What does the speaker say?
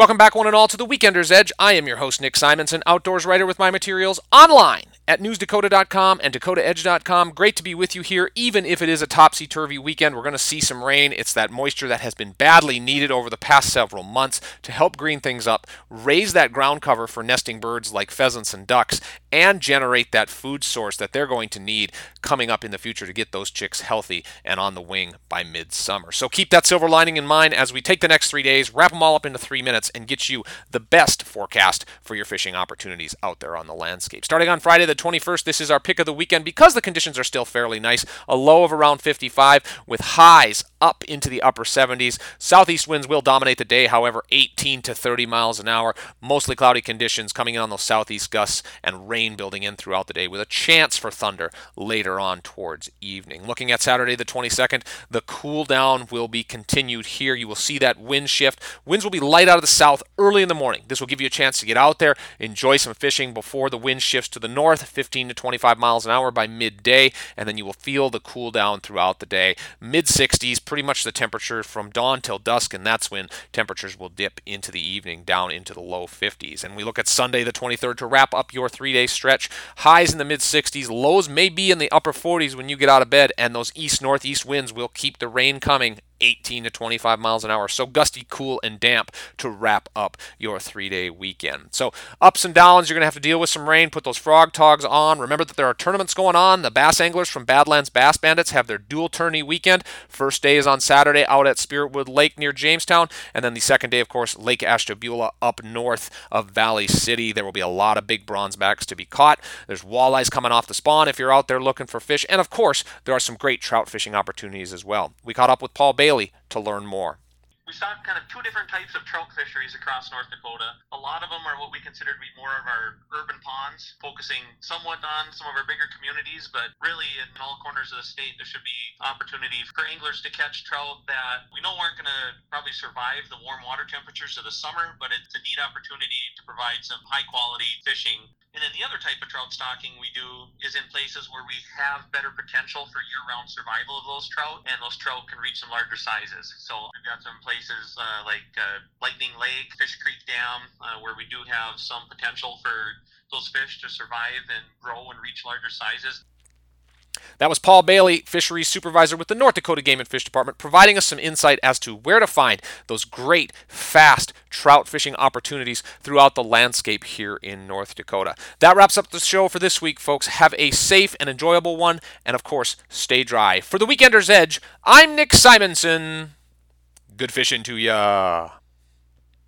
Welcome back, one and all, to the Weekender's Edge. I am your host, Nick Simonson, outdoors writer with my materials online at newsdakota.com and dakotaedge.com. Great to be with you here, even if it is a topsy turvy weekend. We're going to see some rain. It's that moisture that has been badly needed over the past several months to help green things up, raise that ground cover for nesting birds like pheasants and ducks, and generate that food source that they're going to need coming up in the future to get those chicks healthy and on the wing by midsummer. So keep that silver lining in mind as we take the next three days, wrap them all up into three minutes and get you the best forecast for your fishing opportunities out there on the landscape. Starting on Friday the 21st, this is our pick of the weekend because the conditions are still fairly nice. A low of around 55 with highs up into the upper 70s. Southeast winds will dominate the day, however, 18 to 30 miles an hour. Mostly cloudy conditions coming in on those southeast gusts and rain building in throughout the day with a chance for thunder later on towards evening. Looking at Saturday the 22nd, the cool down will be continued here. You will see that wind shift. Winds will be light out of the south early in the morning. This will give you a chance to get out there, enjoy some fishing before the wind shifts to the north, 15 to 25 miles an hour by midday, and then you will feel the cool down throughout the day. Mid 60s pretty much the temperature from dawn till dusk, and that's when temperatures will dip into the evening down into the low 50s. And we look at Sunday the 23rd to wrap up your three day stretch. Highs in the mid 60s, lows may be in the upper 40s when you get out of bed, and those east northeast winds will keep the rain coming 18 to 25 miles an hour. So gusty, cool, and damp to wrap up your three day weekend. So, ups and downs, you're going to have to deal with some rain. Put those Frogg Toggs on. Remember that there are tournaments going on. The bass anglers from Badlands Bass Bandits have their dual tourney weekend. First day is on Saturday out at Spiritwood Lake near Jamestown. And then the second day, of course, Lake Ashtabula up north of Valley City. There will be a lot of big bronze backs to be caught. There's walleyes coming off the spawn if you're out there looking for fish. And of course, there are some great trout fishing opportunities as well. We caught up with Paul Bailey Bailey to learn more. We saw kind of two different types of trout fisheries across North Dakota. A lot of them are what we consider to be more of our urban ponds, focusing somewhat on some of our bigger communities, but really in all corners of the state, there should be opportunity for anglers to catch trout that we know aren't going to probably survive the warm water temperatures of the summer, but it's a neat opportunity to provide some high quality fishing and then the other type of trout stocking we do is in places where we have better potential for year-round survival of those trout, and those trout can reach some larger sizes. So we've got some places uh, like uh, Lightning Lake, Fish Creek Dam, uh, where we do have some potential for those fish to survive and grow and reach larger sizes. That was Paul Bailey, fisheries supervisor with the North Dakota Game and Fish Department, providing us some insight as to where to find those great, fast trout fishing opportunities throughout the landscape here in North Dakota. That wraps up the show for this week, folks. Have a safe and enjoyable one, and of course, stay dry. For the Weekender's Edge, I'm Nick Simonson. Good fishing to ya.